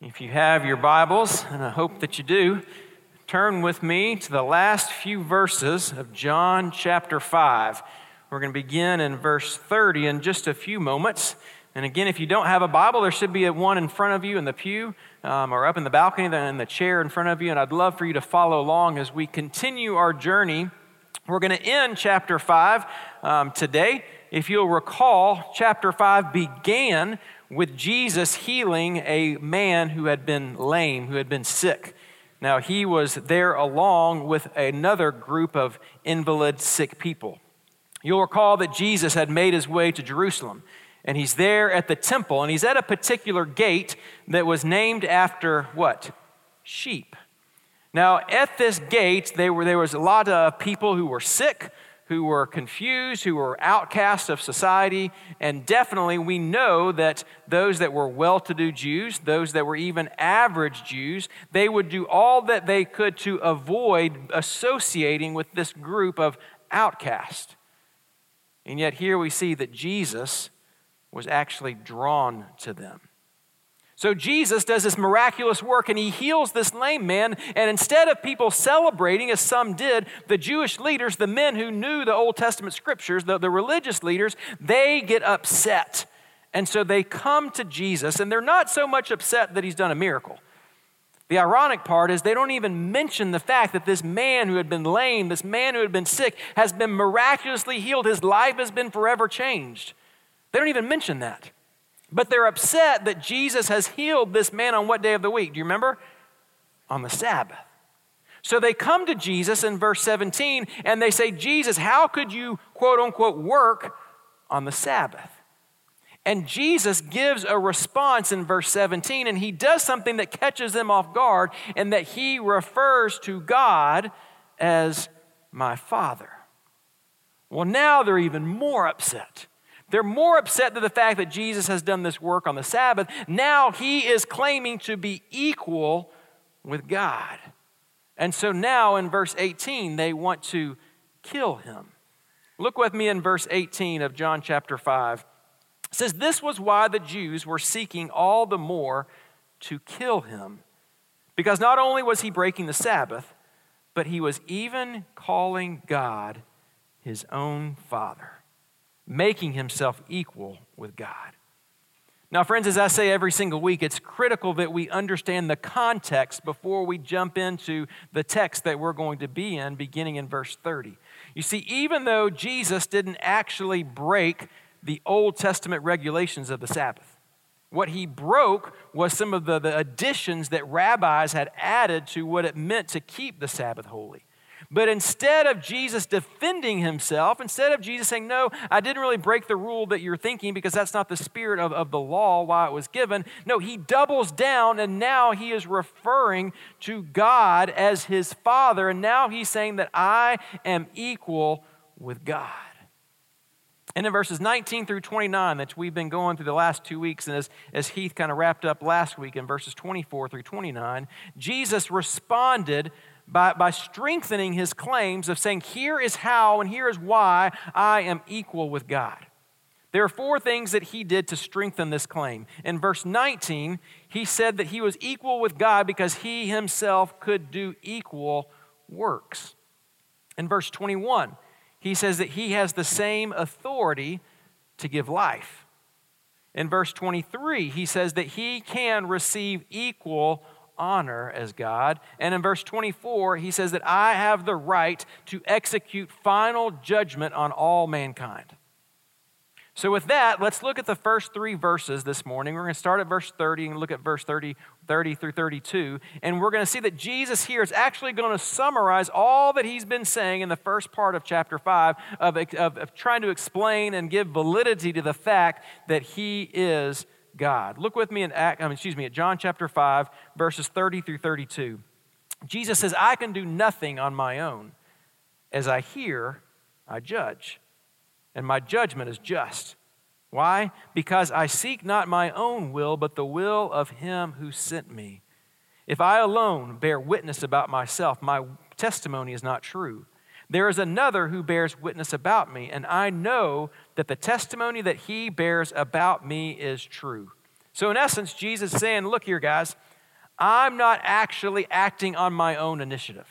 If you have your Bibles, and I hope that you do, turn with me to the last few verses of John chapter 5. We're going to begin in verse 30 in just a few moments. And again, if you don't have a Bible, there should be one in front of you in the pew um, or up in the balcony, in the chair in front of you. And I'd love for you to follow along as we continue our journey. We're going to end chapter 5 um, today. If you'll recall, chapter 5 began with Jesus healing a man who had been lame, who had been sick. Now, he was there along with another group of invalid, sick people. You'll recall that Jesus had made his way to Jerusalem, and he's there at the temple, and he's at a particular gate that was named after what? Sheep. Now, at this gate, were, there was a lot of people who were sick, who were confused, who were outcasts of society. And definitely, we know that those that were well to do Jews, those that were even average Jews, they would do all that they could to avoid associating with this group of outcasts. And yet, here we see that Jesus was actually drawn to them. So Jesus does this miraculous work and he heals this lame man. And instead of people celebrating, as some did, the Jewish leaders, the men who knew the Old Testament scriptures, the, the religious leaders, they get upset. And so they come to Jesus, and they're not so much upset that he's done a miracle. The ironic part is they don't even mention the fact that this man who had been lame, this man who had been sick, has been miraculously healed. His life has been forever changed. They don't even mention that. But they're upset that Jesus has healed this man on what day of the week? Do you remember? On the Sabbath. So they come to Jesus in verse 17 and they say, Jesus, how could you, quote unquote, work on the Sabbath? And Jesus gives a response in verse 17, and he does something that catches them off guard, and that he refers to God as my Father. Well, now they're even more upset. They're more upset than the fact that Jesus has done this work on the Sabbath. Now he is claiming to be equal with God. And so now in verse 18, they want to kill him. Look with me in verse 18 of John chapter 5. It says, This was why the Jews were seeking all the more to kill him. Because not only was he breaking the Sabbath, but he was even calling God his own Father making himself equal with God. Now, friends, as I say every single week, it's critical that we understand the context before we jump into the text that we're going to be in, beginning in verse 30. You see, even though Jesus didn't actually break the Old Testament regulations of the Sabbath, what he broke was some of the, the additions that rabbis had added to what it meant to keep the Sabbath holy. But instead of Jesus defending himself, instead of Jesus saying, No, I didn't really break the rule that you're thinking because that's not the spirit of, of the law, why it was given, no, he doubles down and now he is referring to God as his Father. And now he's saying that I am equal with God. And in verses 19 through 29 that we've been going through the last two weeks, and as, as Heath kind of wrapped up last week in verses 24 through 29, Jesus responded by, by strengthening his claims of saying, Here is how and here is why I am equal with God. There are four things that he did to strengthen this claim. In verse 19, he said that he was equal with God because he himself could do equal works. In verse 21, he says that he has the same authority to give life. In verse 23, he says that he can receive equal honor as God. And in verse 24, he says that I have the right to execute final judgment on all mankind. So, with that, let's look at the first three verses this morning. We're going to start at verse 30 and look at verse 30, 30 through 32. And we're going to see that Jesus here is actually going to summarize all that he's been saying in the first part of chapter 5 of, of, of trying to explain and give validity to the fact that he is God. Look with me in Act, I mean, excuse me, at John chapter 5, verses 30 through 32. Jesus says, I can do nothing on my own. As I hear, I judge, and my judgment is just. Why? Because I seek not my own will, but the will of him who sent me. If I alone bear witness about myself, my testimony is not true. There is another who bears witness about me, and I know that the testimony that he bears about me is true. So, in essence, Jesus is saying, Look here, guys, I'm not actually acting on my own initiative.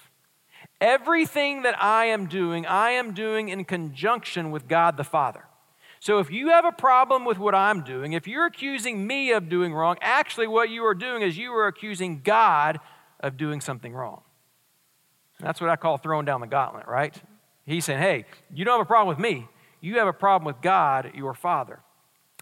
Everything that I am doing, I am doing in conjunction with God the Father. So if you have a problem with what I'm doing, if you're accusing me of doing wrong, actually what you are doing is you are accusing God of doing something wrong. That's what I call throwing down the gauntlet, right? He's saying, hey, you don't have a problem with me. You have a problem with God, your Father.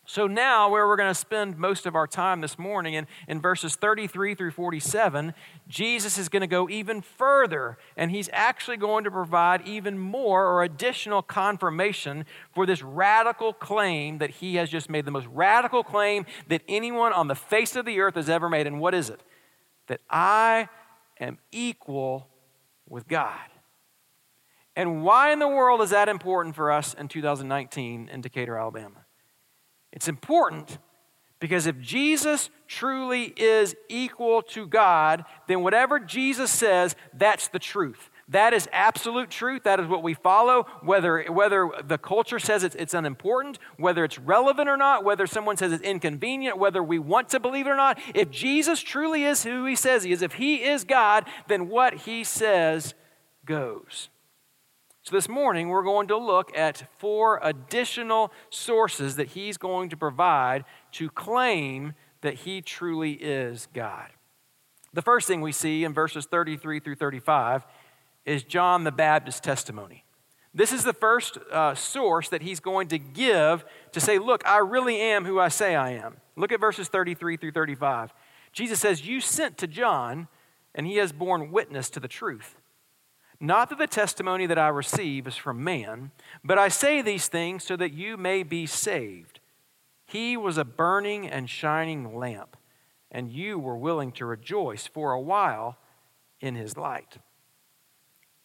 So, now where we're going to spend most of our time this morning, in, in verses 33 through 47, Jesus is going to go even further, and he's actually going to provide even more or additional confirmation for this radical claim that he has just made, the most radical claim that anyone on the face of the earth has ever made. And what is it? That I am equal with God. And why in the world is that important for us in 2019 in Decatur, Alabama? It's important because if Jesus truly is equal to God, then whatever Jesus says, that's the truth. That is absolute truth. That is what we follow, whether, whether the culture says it's, it's unimportant, whether it's relevant or not, whether someone says it's inconvenient, whether we want to believe it or not. If Jesus truly is who he says he is, if he is God, then what he says goes. So, this morning, we're going to look at four additional sources that he's going to provide to claim that he truly is God. The first thing we see in verses 33 through 35 is John the Baptist's testimony. This is the first uh, source that he's going to give to say, Look, I really am who I say I am. Look at verses 33 through 35. Jesus says, You sent to John, and he has borne witness to the truth. Not that the testimony that I receive is from man, but I say these things so that you may be saved. He was a burning and shining lamp, and you were willing to rejoice for a while in his light.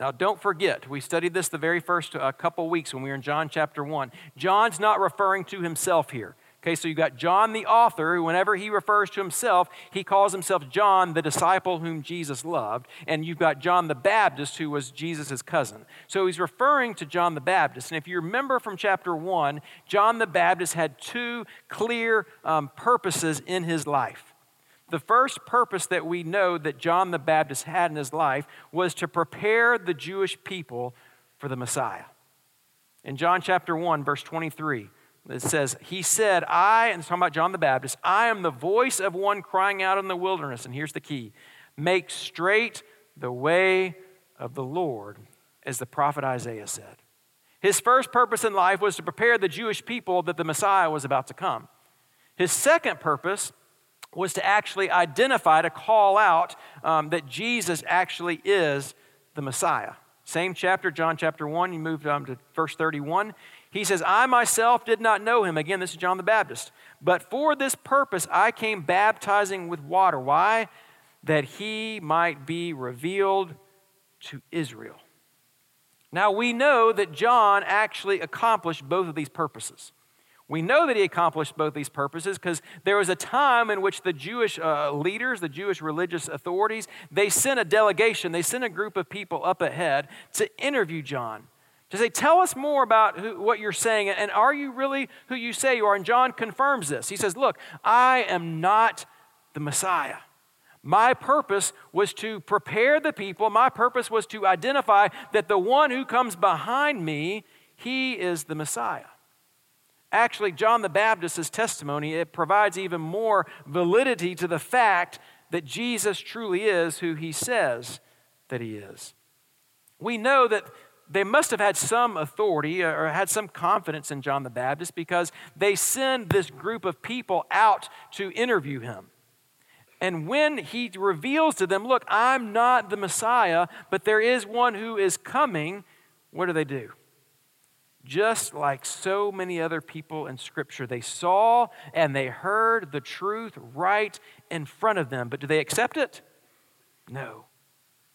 Now, don't forget, we studied this the very first uh, couple weeks when we were in John chapter 1. John's not referring to himself here. Okay, so you've got John the author, who, whenever he refers to himself, he calls himself John, the disciple whom Jesus loved. And you've got John the Baptist, who was Jesus' cousin. So he's referring to John the Baptist. And if you remember from chapter 1, John the Baptist had two clear um, purposes in his life. The first purpose that we know that John the Baptist had in his life was to prepare the Jewish people for the Messiah. In John chapter 1, verse 23, it says, He said, I, and it's talking about John the Baptist, I am the voice of one crying out in the wilderness. And here's the key make straight the way of the Lord, as the prophet Isaiah said. His first purpose in life was to prepare the Jewish people that the Messiah was about to come. His second purpose was to actually identify, to call out um, that Jesus actually is the Messiah. Same chapter, John chapter 1, you move on to verse 31. He says, I myself did not know him. Again, this is John the Baptist. But for this purpose I came baptizing with water. Why? That he might be revealed to Israel. Now we know that John actually accomplished both of these purposes. We know that he accomplished both these purposes because there was a time in which the Jewish uh, leaders, the Jewish religious authorities, they sent a delegation, they sent a group of people up ahead to interview John to say, Tell us more about who, what you're saying, and are you really who you say you are? And John confirms this. He says, Look, I am not the Messiah. My purpose was to prepare the people. My purpose was to identify that the one who comes behind me, he is the Messiah. Actually, John the Baptist's testimony, it provides even more validity to the fact that Jesus truly is who he says that he is. We know that they must have had some authority uh, or had some confidence in John the Baptist because they send this group of people out to interview him. And when he reveals to them, Look, I'm not the Messiah, but there is one who is coming, what do they do? Just like so many other people in Scripture, they saw and they heard the truth right in front of them. But do they accept it? No.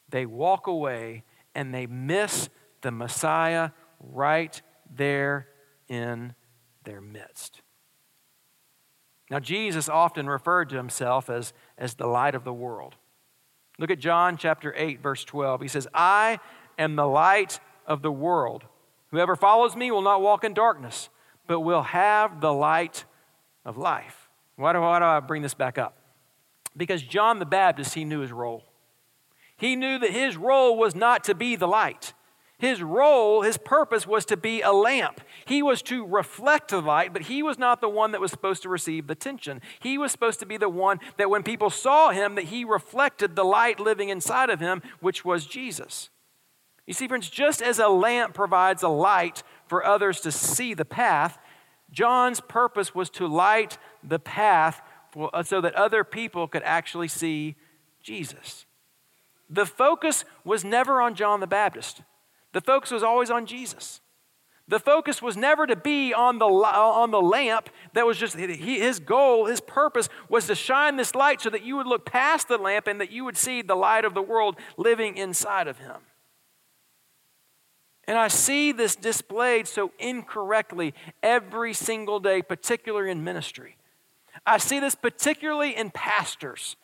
They walk away and they miss the Messiah right there in their midst. Now, Jesus often referred to himself as, as the light of the world. Look at John chapter 8, verse 12. He says, I am the light of the world. Whoever follows me will not walk in darkness, but will have the light of life. Why do, why do I bring this back up? Because John the Baptist, he knew his role. He knew that his role was not to be the light. His role, his purpose was to be a lamp. He was to reflect the light, but he was not the one that was supposed to receive the attention. He was supposed to be the one that when people saw him, that he reflected the light living inside of him, which was Jesus. You see, friends, just as a lamp provides a light for others to see the path, John's purpose was to light the path for, uh, so that other people could actually see Jesus. The focus was never on John the Baptist. The focus was always on Jesus. The focus was never to be on the, on the lamp. That was just his goal, his purpose was to shine this light so that you would look past the lamp and that you would see the light of the world living inside of him. And I see this displayed so incorrectly every single day, particularly in ministry. I see this particularly in pastors,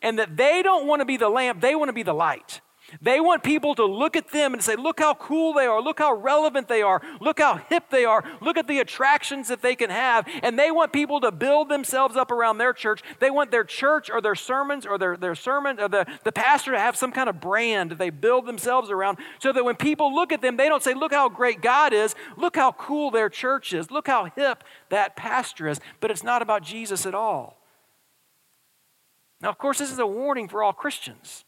and that they don't want to be the lamp, they want to be the light. They want people to look at them and say, look how cool they are, look how relevant they are, look how hip they are, look at the attractions that they can have. And they want people to build themselves up around their church. They want their church or their sermons or their, their sermon or the, the pastor to have some kind of brand they build themselves around so that when people look at them, they don't say, look how great God is, look how cool their church is, look how hip that pastor is. But it's not about Jesus at all. Now, of course, this is a warning for all Christians.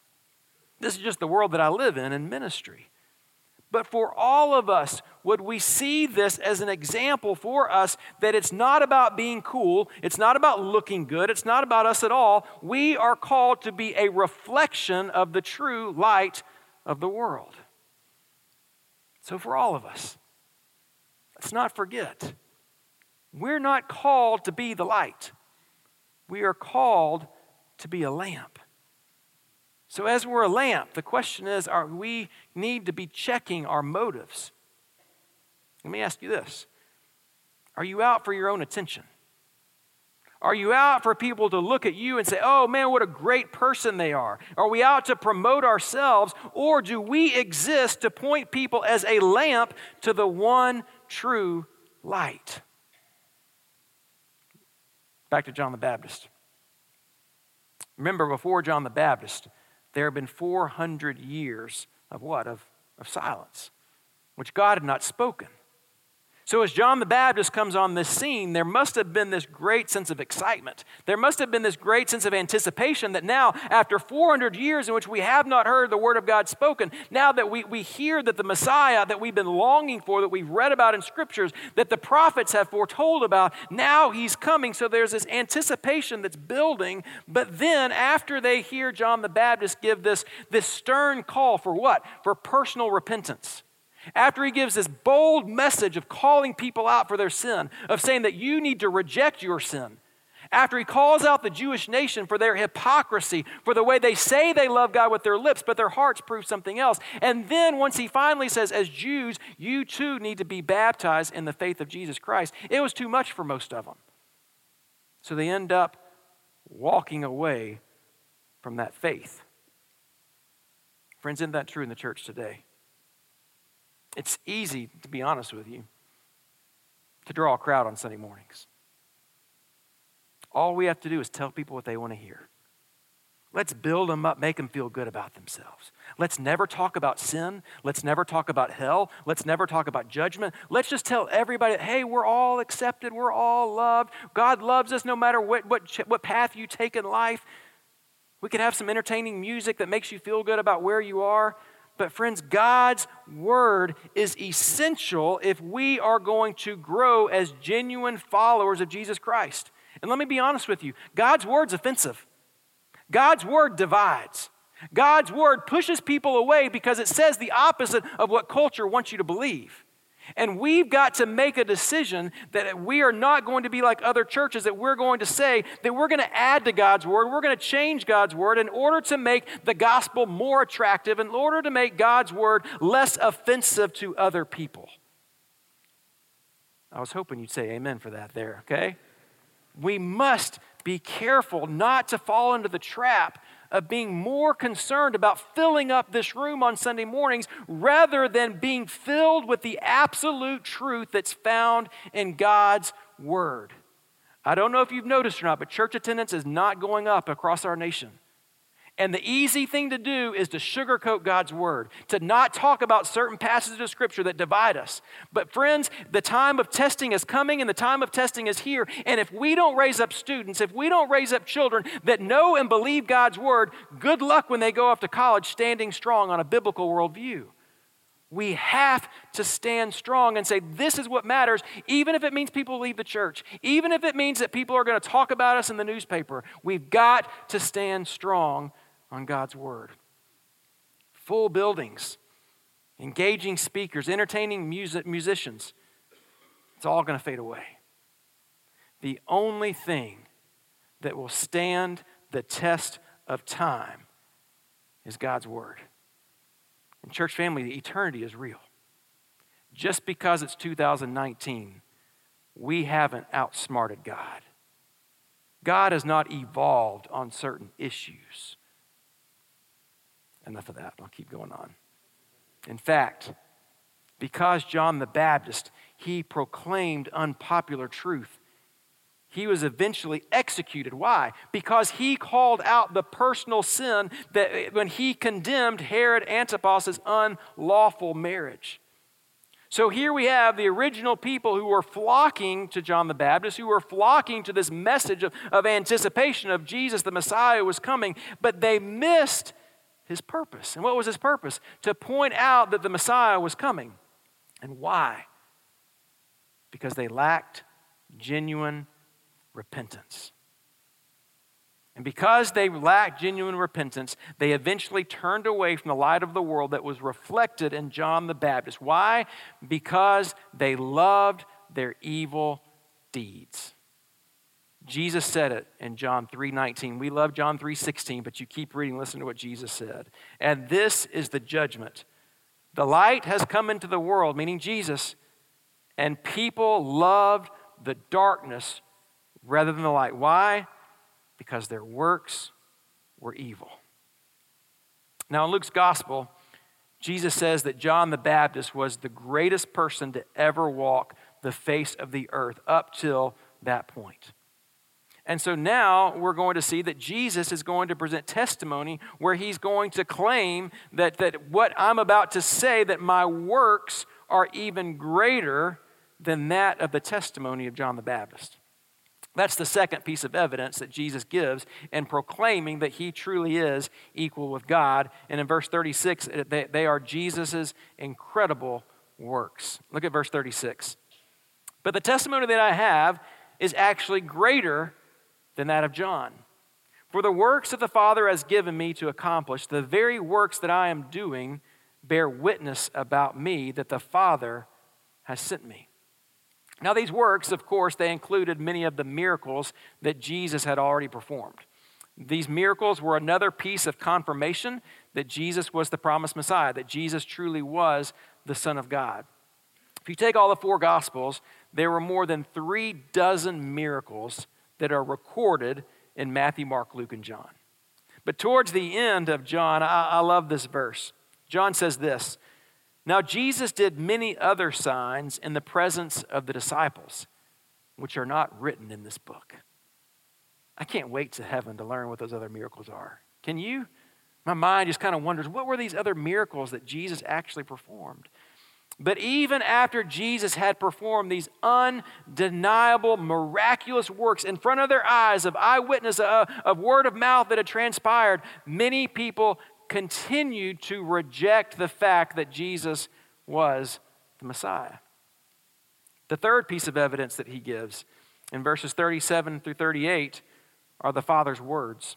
This is just the world that I live in in ministry. But for all of us, would we see this as an example for us that it's not about being cool, it's not about looking good, it's not about us at all. We are called to be a reflection of the true light of the world. So, for all of us, let's not forget we're not called to be the light, we are called to be a lamp. So, as we're a lamp, the question is are we need to be checking our motives? Let me ask you this Are you out for your own attention? Are you out for people to look at you and say, oh man, what a great person they are? Are we out to promote ourselves? Or do we exist to point people as a lamp to the one true light? Back to John the Baptist. Remember, before John the Baptist, there have been 400 years of what? Of, of silence, which God had not spoken. So, as John the Baptist comes on this scene, there must have been this great sense of excitement. There must have been this great sense of anticipation that now, after 400 years in which we have not heard the Word of God spoken, now that we, we hear that the Messiah that we've been longing for, that we've read about in Scriptures, that the prophets have foretold about, now He's coming. So, there's this anticipation that's building. But then, after they hear John the Baptist give this, this stern call for what? For personal repentance after he gives this bold message of calling people out for their sin, of saying that you need to reject your sin, after he calls out the Jewish nation for their hypocrisy, for the way they say they love God with their lips, but their hearts prove something else. And then once he finally says, as Jews, you too need to be baptized in the faith of Jesus Christ, it was too much for most of them. So they end up walking away from that faith. Friends, isn't that true in the church today? It's easy, to be honest with you, to draw a crowd on Sunday mornings. All we have to do is tell people what they want to hear. Let's build them up, make them feel good about themselves. Let's never talk about sin. Let's never talk about hell. Let's never talk about judgment. Let's just tell everybody, hey, we're all accepted. We're all loved. God loves us no matter what, what, what path you take in life. We can have some entertaining music that makes you feel good about where you are. But, friends, God's word is essential if we are going to grow as genuine followers of Jesus Christ. And let me be honest with you God's word's offensive, God's word divides. God's word pushes people away because it says the opposite of what culture wants you to believe. And we've got to make a decision that we are not going to be like other churches, that we're going to say that we're going to add to God's word, we're going to change God's word in order to make the gospel more attractive, in order to make God's word less offensive to other people. I was hoping you'd say amen for that there, okay? We must be careful not to fall into the trap of being more concerned about filling up this room on Sunday mornings rather than being filled with the absolute truth that's found in God's Word. I don't know if you've noticed or not, but church attendance is not going up across our nation. And the easy thing to do is to sugarcoat God's word, to not talk about certain passages of scripture that divide us. But, friends, the time of testing is coming and the time of testing is here. And if we don't raise up students, if we don't raise up children that know and believe God's word, good luck when they go off to college standing strong on a biblical worldview. We have to stand strong and say, This is what matters, even if it means people leave the church, even if it means that people are going to talk about us in the newspaper. We've got to stand strong on God's Word. Full buildings, engaging speakers, entertaining music, musicians. It's all going to fade away. The only thing that will stand the test of time is God's Word. And, church family, the eternity is real. Just because it's 2019, we haven't outsmarted God. God has not evolved on certain issues. Enough of that. I'll keep going on. In fact, because John the Baptist, he proclaimed unpopular truth, he was eventually executed. Why? Because he called out the personal sin that when he condemned Herod Antipas's unlawful marriage. So here we have the original people who were flocking to John the Baptist, who were flocking to this message of, of anticipation of Jesus, the Messiah was coming, but they missed his purpose. And what was his purpose? To point out that the Messiah was coming. And why? Because they lacked genuine repentance. And because they lacked genuine repentance, they eventually turned away from the light of the world that was reflected in John the Baptist. Why? Because they loved their evil deeds. Jesus said it in John 3:19. We love John 3:16, but you keep reading, listen to what Jesus said. And this is the judgment. The light has come into the world, meaning Jesus, and people loved the darkness rather than the light. Why? Because their works were evil. Now in Luke's gospel, Jesus says that John the Baptist was the greatest person to ever walk the face of the earth up till that point. And so now we're going to see that Jesus is going to present testimony where he's going to claim that, that what I'm about to say, that my works are even greater than that of the testimony of John the Baptist. That's the second piece of evidence that Jesus gives in proclaiming that he truly is equal with God. And in verse 36, uh, they, they are Jesus' incredible works. Look at verse 36. But the testimony that I have is actually greater than that of John. For the works that the Father has given me to accomplish, the very works that I am doing, bear witness about me that the Father has sent me. Now, these works, of course, they included many of the miracles that Jesus had already performed. These miracles were another piece of confirmation that Jesus was the promised Messiah, that Jesus truly was the Son of God. If you take all the four Gospels, there were more than three dozen miracles that are recorded in Matthew, Mark, Luke, and John. But towards the end of John, I, I love this verse. John says this Now Jesus did many other signs in the presence of the disciples, which are not written in this book. I can't wait to heaven to learn what those other miracles are. Can you? My mind just kind of wonders what were these other miracles that Jesus actually performed? But even after Jesus had performed these undeniable, miraculous works in front of their eyes of eyewitness, uh, of word of mouth that had transpired, many people continued to reject the fact that Jesus was the Messiah. The third piece of evidence that he gives in verses 37 through 38 are the Father's words.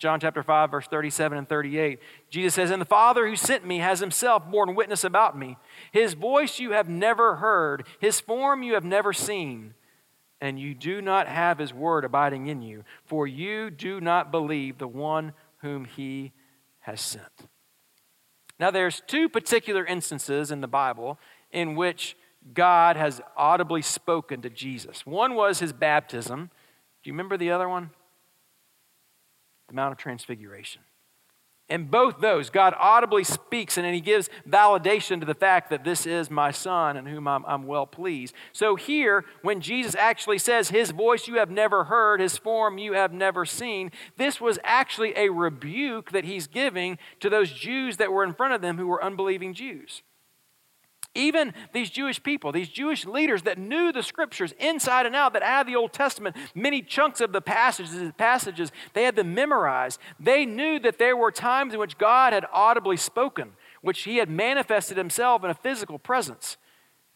John chapter 5, verse 37 and 38. Jesus says, And the Father who sent me has himself borne witness about me. His voice you have never heard, his form you have never seen, and you do not have his word abiding in you, for you do not believe the one whom he has sent. Now, there's two particular instances in the Bible in which God has audibly spoken to Jesus. One was his baptism. Do you remember the other one? The Mount of Transfiguration. In both those, God audibly speaks and he gives validation to the fact that this is my son in whom I'm, I'm, well pleased. So, here, when Jesus actually says, His voice you have never heard, His form you have never seen, this was actually a rebuke that he's giving to those Jews that were in front of them who were unbelieving Jews. Even these Jewish people, these Jewish leaders that knew the scriptures inside and out, that had the Old Testament, many chunks of the passages, passages, they had them memorized. They knew that there were times in which God had audibly spoken, which he had manifested himself in a physical presence.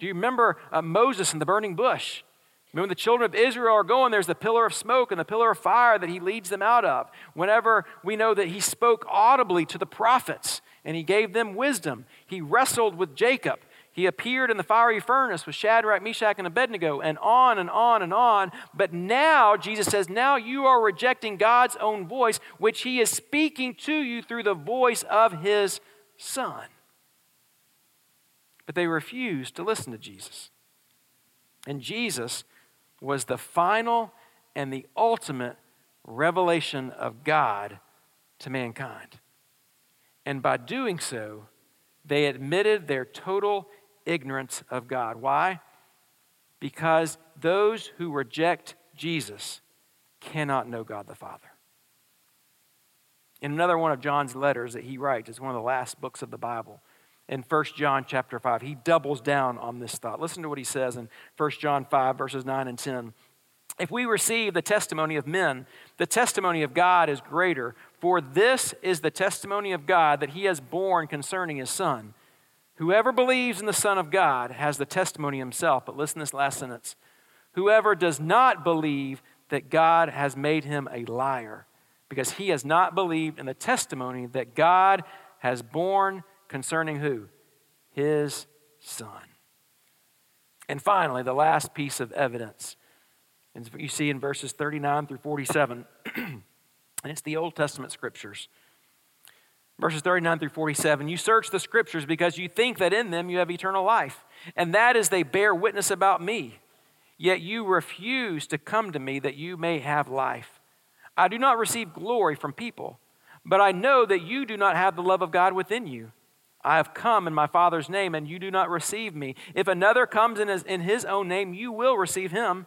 Do you remember uh, Moses in the burning bush? When the children of Israel are going, there's the pillar of smoke and the pillar of fire that he leads them out of. Whenever we know that he spoke audibly to the prophets and he gave them wisdom, he wrestled with Jacob he appeared in the fiery furnace with Shadrach, Meshach, and Abednego, and on and on and on. But now, Jesus says, now you are rejecting God's own voice, which He is speaking to you through the voice of His Son. But they refused to listen to Jesus. And Jesus was the final and the ultimate revelation of God to mankind. And by doing so, they admitted their total ignorance of God. Why? Because those who reject Jesus cannot know God the Father. In another one of John's letters that he writes, it's one of the last books of the Bible. In 1 John chapter 5, he doubles down on this thought. Listen to what he says in 1 John 5, verses 9 and 10. If we receive the testimony of men, the testimony of God is greater, for this is the testimony of God that he has borne concerning his Son. Whoever believes in the Son of God has the testimony himself. But listen to this last sentence. Whoever does not believe that God has made him a liar, because he has not believed in the testimony that God has borne concerning who? His Son. And finally, the last piece of evidence, and you see in verses 39 through 47, and it's the Old Testament scriptures. Verses 39 through 47 You search the scriptures because you think that in them you have eternal life, and that is they bear witness about me. Yet you refuse to come to me that you may have life. I do not receive glory from people, but I know that you do not have the love of God within you. I have come in my Father's name, and you do not receive me. If another comes in his, in his own name, you will receive him.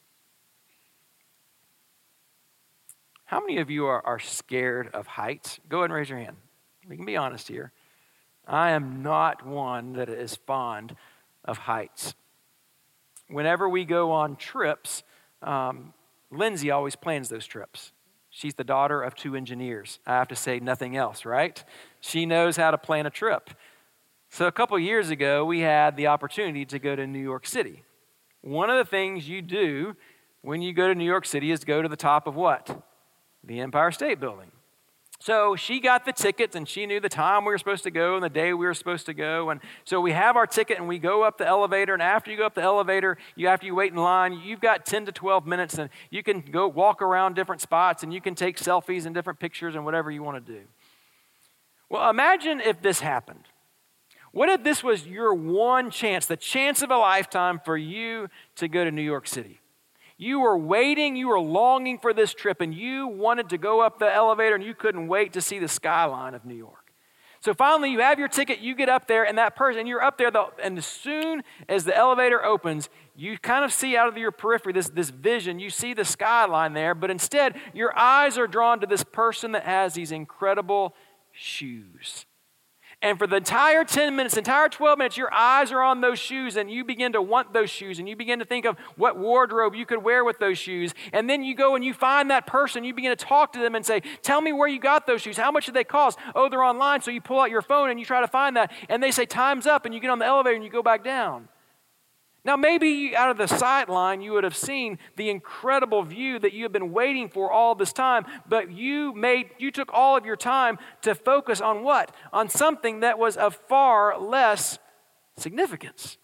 How many of you are, are scared of heights? Go ahead and raise your hand. We can be honest here. I am not one that is fond of heights. Whenever we go on trips, um, Lindsay always plans those trips. She's the daughter of two engineers. I have to say nothing else, right? She knows how to plan a trip. So, a couple years ago, we had the opportunity to go to New York City. One of the things you do when you go to New York City is go to the top of what? The Empire State Building. So she got the tickets and she knew the time we were supposed to go and the day we were supposed to go. And so we have our ticket and we go up the elevator. And after you go up the elevator, you after you wait in line, you've got 10 to 12 minutes and you can go walk around different spots and you can take selfies and different pictures and whatever you want to do. Well, imagine if this happened. What if this was your one chance, the chance of a lifetime for you to go to New York City? You were waiting, you were longing for this trip, and you wanted to go up the elevator and you couldn't wait to see the skyline of New York. So finally, you have your ticket, you get up there, and that person, and you're up there, and as soon as the elevator opens, you kind of see out of your periphery this, this vision. You see the skyline there, but instead, your eyes are drawn to this person that has these incredible shoes. And for the entire 10 minutes, entire 12 minutes, your eyes are on those shoes and you begin to want those shoes and you begin to think of what wardrobe you could wear with those shoes. And then you go and you find that person, you begin to talk to them and say, Tell me where you got those shoes. How much did they cost? Oh, they're online. So you pull out your phone and you try to find that. And they say, Time's up. And you get on the elevator and you go back down. Now, maybe out of the sideline, you would have seen the incredible view that you have been waiting for all this time, but you made you took all of your time to focus on what? On something that was of far less significance.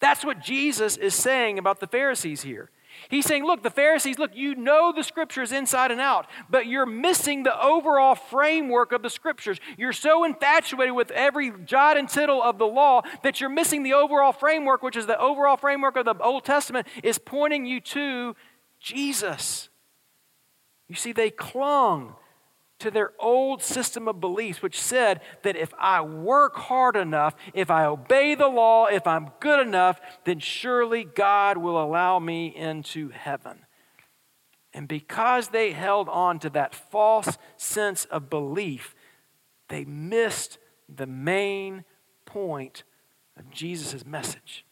That's what Jesus is saying about the Pharisees here. He's saying, look, the Pharisees, look, you know the scriptures inside and out, but you're missing the overall framework of the scriptures. You're so infatuated with every jot and tittle of the law that you're missing the overall framework, which is the overall framework of the Old Testament, is pointing you to Jesus. You see, they clung to their old system of beliefs, which said that if I work hard enough, if I obey the law, if I'm good enough, then surely God will allow me into heaven. And because they held on to that false sense of belief, they missed the main point of Jesus' message.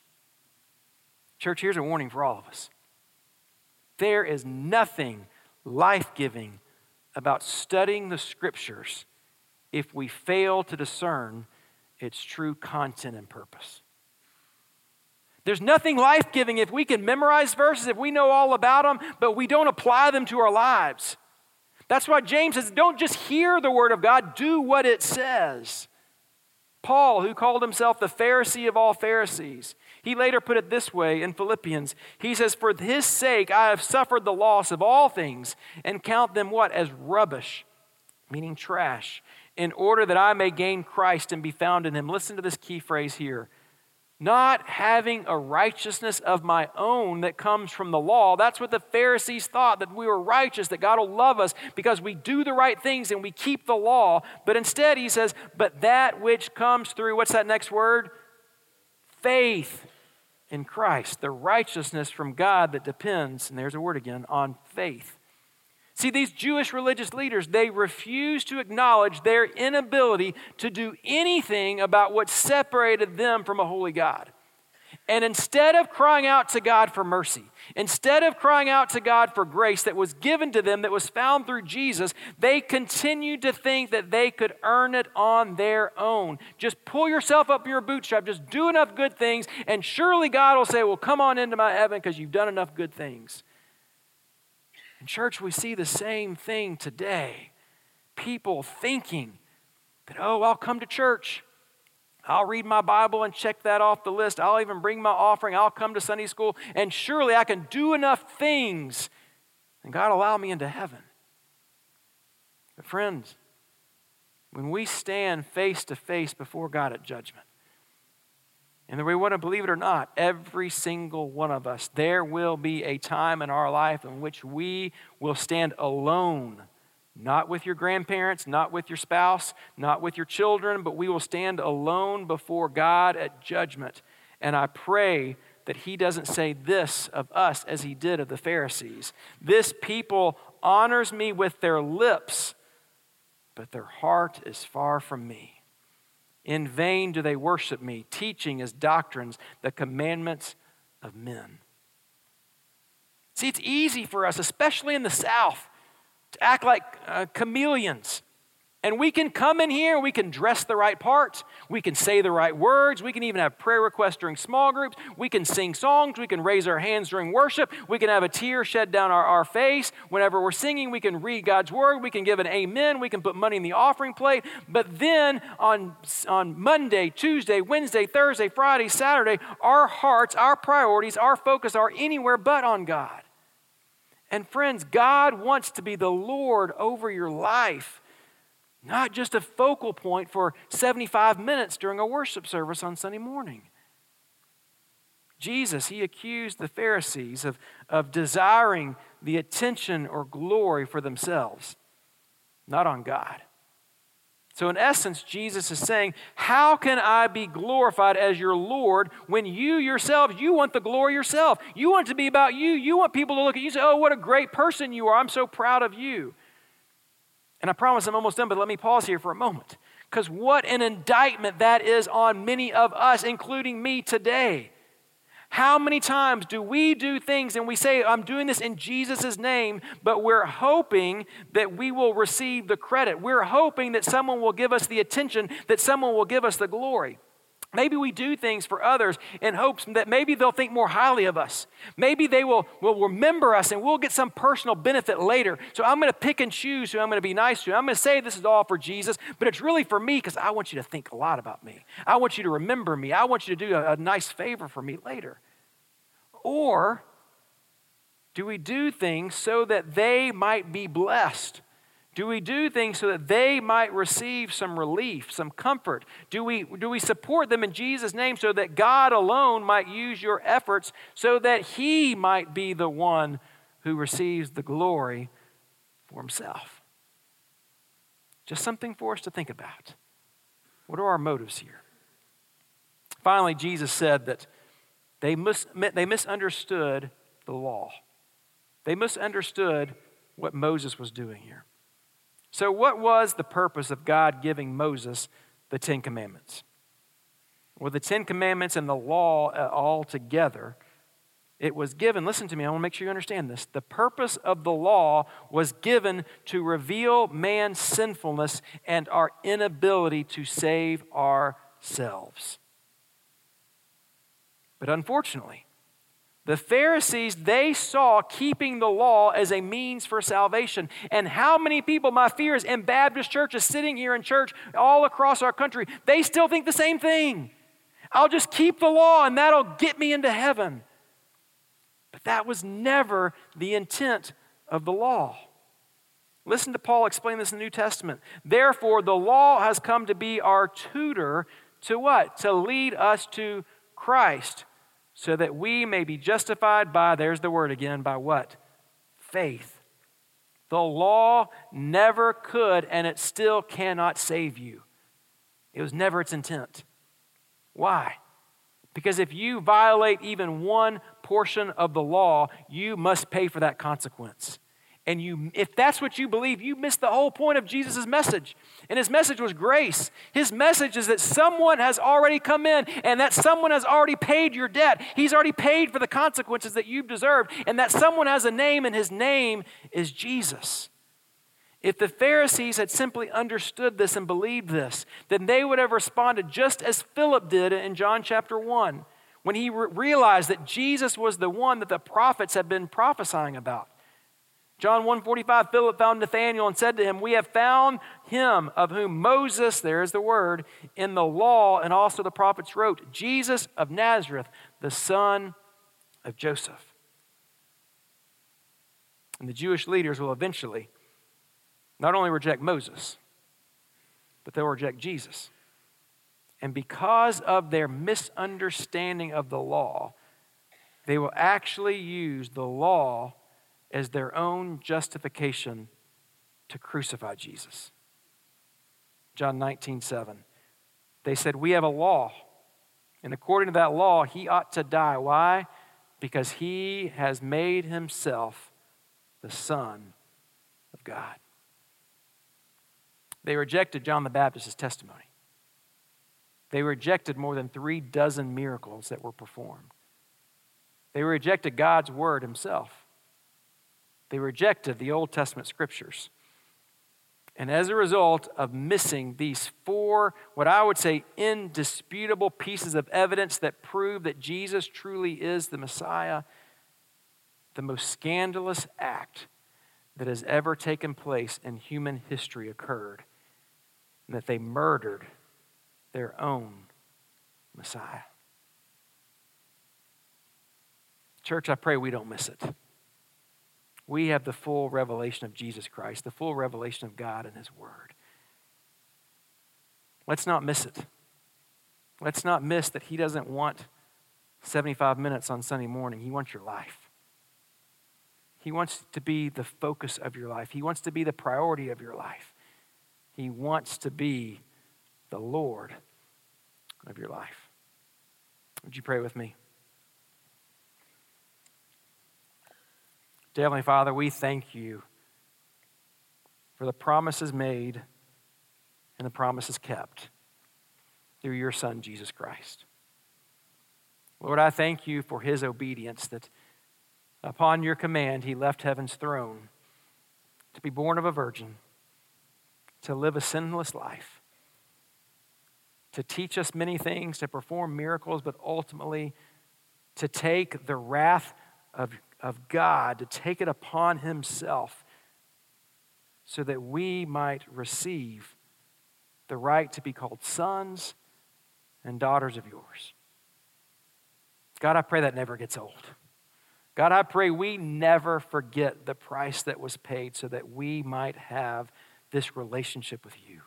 Church, here's a warning for all of us there is nothing life giving about studying the scriptures if we fail to discern its true content and purpose. There's nothing life giving if we can memorize verses, if we know all about them, but we don't apply them to our lives. That's why James says, don't just hear the word of God, do what it says. Paul, who called himself the Pharisee of all Pharisees, he later put it this way in Philippians. He says, For his sake I have suffered the loss of all things and count them what? As rubbish, meaning trash, in order that I may gain Christ and be found in him. Listen to this key phrase here. Not having a righteousness of my own that comes from the law. That's what the Pharisees thought, that we were righteous, that God will love us because we do the right things and we keep the law. But instead, he says, but that which comes through, what's that next word? Faith in Christ, the righteousness from God that depends, and there's a word again, on faith. See, these Jewish religious leaders, they refuse to acknowledge their inability to do anything about what separated them from a holy God. And instead of crying out to God for mercy, instead of crying out to God for grace that was given to them, that was found through Jesus, they continued to think that they could earn it on their own. Just pull yourself up your bootstrap, just do enough good things, and surely God will say, Well, come on into my heaven because you've done enough good things. In church, we see the same thing today. People thinking that, oh, I'll come to church. I'll read my Bible and check that off the list. I'll even bring my offering. I'll come to Sunday school, and surely I can do enough things, and God allow me into heaven. But, friends, when we stand face to face before God at judgment, and we want to believe it or not, every single one of us, there will be a time in our life in which we will stand alone not with your grandparents, not with your spouse, not with your children, but we will stand alone before God at judgment. And I pray that He doesn't say this of us as He did of the Pharisees. This people honors me with their lips, but their heart is far from me. In vain do they worship me, teaching as doctrines the commandments of men. See, it's easy for us, especially in the South act like uh, chameleons. And we can come in here, we can dress the right parts, we can say the right words, we can even have prayer requests during small groups, we can sing songs, we can raise our hands during worship, we can have a tear shed down our, our face. Whenever we're singing, we can read God's word, we can give an amen, we can put money in the offering plate. But then on, on Monday, Tuesday, Wednesday, Thursday, Friday, Saturday, our hearts, our priorities, our focus are anywhere but on God. And friends, God wants to be the Lord over your life, not just a focal point for 75 minutes during a worship service on Sunday morning. Jesus, he accused the Pharisees of, of desiring the attention or glory for themselves, not on God. So, in essence, Jesus is saying, How can I be glorified as your Lord when you yourselves, you want the glory yourself? You want it to be about you. You want people to look at you and say, Oh, what a great person you are. I'm so proud of you. And I promise I'm almost done, but let me pause here for a moment. Because what an indictment that is on many of us, including me today. How many times do we do things and we say, I'm doing this in Jesus' name, but we're hoping that we will receive the credit? We're hoping that someone will give us the attention, that someone will give us the glory. Maybe we do things for others in hopes that maybe they'll think more highly of us. Maybe they will, will remember us and we'll get some personal benefit later. So I'm going to pick and choose who I'm going to be nice to. I'm going to say this is all for Jesus, but it's really for me because I want you to think a lot about me. I want you to remember me. I want you to do a, a nice favor for me later. Or do we do things so that they might be blessed? Do we do things so that they might receive some relief, some comfort? Do we, do we support them in Jesus' name so that God alone might use your efforts so that He might be the one who receives the glory for Himself? Just something for us to think about. What are our motives here? Finally, Jesus said that they, mis- they misunderstood the law. They misunderstood what Moses was doing here. So, what was the purpose of God giving Moses the Ten Commandments? Well, the Ten Commandments and the law uh, all together, it was given, listen to me, I want to make sure you understand this. The purpose of the law was given to reveal man's sinfulness and our inability to save ourselves. But unfortunately, the Pharisees, they saw keeping the law as a means for salvation. And how many people, my fear is, in Baptist churches sitting here in church all across our country, they still think the same thing. I'll just keep the law and that'll get me into heaven. But that was never the intent of the law. Listen to Paul explain this in the New Testament. Therefore, the law has come to be our tutor to what? To lead us to Christ so that we may be justified by, there's the word again, by what? Faith. The law never could, and it still cannot save you. It was never its intent. Why? Because if you violate even one portion of the law, you must pay for that consequence. And you, if that's what you believe, you miss the whole point of Jesus' message. And his message was grace. His message is that someone has already come in and that someone has already paid your debt. He's already paid for the consequences that you've deserved, and that someone has a name, and his name is Jesus. If the Pharisees had simply understood this and believed this, then they would have responded just as Philip did in John chapter 1 when he re- realized that Jesus was the one that the prophets had been prophesying about. John 1:45 Philip found Nathanael and said to him, "We have found him of whom Moses, there is the word, in the law and also the prophets wrote, Jesus of Nazareth, the son of Joseph." And the Jewish leaders will eventually not only reject Moses, but they'll reject Jesus. And because of their misunderstanding of the law, they will actually use the law as their own justification to crucify Jesus. John 19, 7. They said, We have a law, and according to that law, he ought to die. Why? Because he has made himself the Son of God. They rejected John the Baptist's testimony. They rejected more than three dozen miracles that were performed. They rejected God's word himself. They rejected the Old Testament scriptures. And as a result of missing these four, what I would say, indisputable pieces of evidence that prove that Jesus truly is the Messiah, the most scandalous act that has ever taken place in human history occurred, and that they murdered their own Messiah. Church, I pray we don't miss it we have the full revelation of Jesus Christ, the full revelation of God and His Word. Let's not miss it. Let's not miss that He doesn't want 75 minutes on Sunday morning, He wants your life. He wants to be the focus of your life, He wants to be the priority of your life. He wants to be the Lord of your life. Would you pray with me? Dear Heavenly Father, we thank you for the promises made and the promises kept through your Son, Jesus Christ. Lord, I thank you for his obedience that upon your command he left heaven's throne to be born of a virgin, to live a sinless life, to teach us many things, to perform miracles, but ultimately to take the wrath of, of God, to take it upon Himself, so that we might receive the right to be called sons and daughters of yours. God, I pray that never gets old. God, I pray we never forget the price that was paid so that we might have this relationship with you.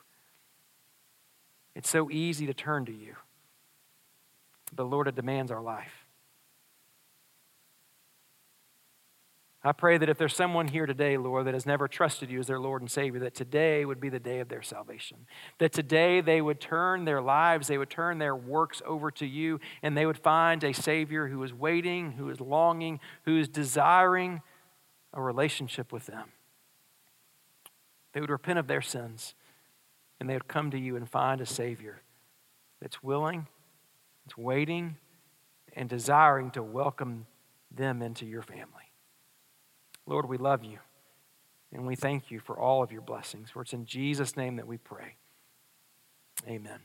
It's so easy to turn to you, but Lord, it demands our life. I pray that if there's someone here today, Lord, that has never trusted you as their Lord and Savior, that today would be the day of their salvation. That today they would turn their lives, they would turn their works over to you, and they would find a Savior who is waiting, who is longing, who is desiring a relationship with them. They would repent of their sins, and they would come to you and find a Savior that's willing, that's waiting, and desiring to welcome them into your family. Lord, we love you and we thank you for all of your blessings. For it's in Jesus' name that we pray. Amen.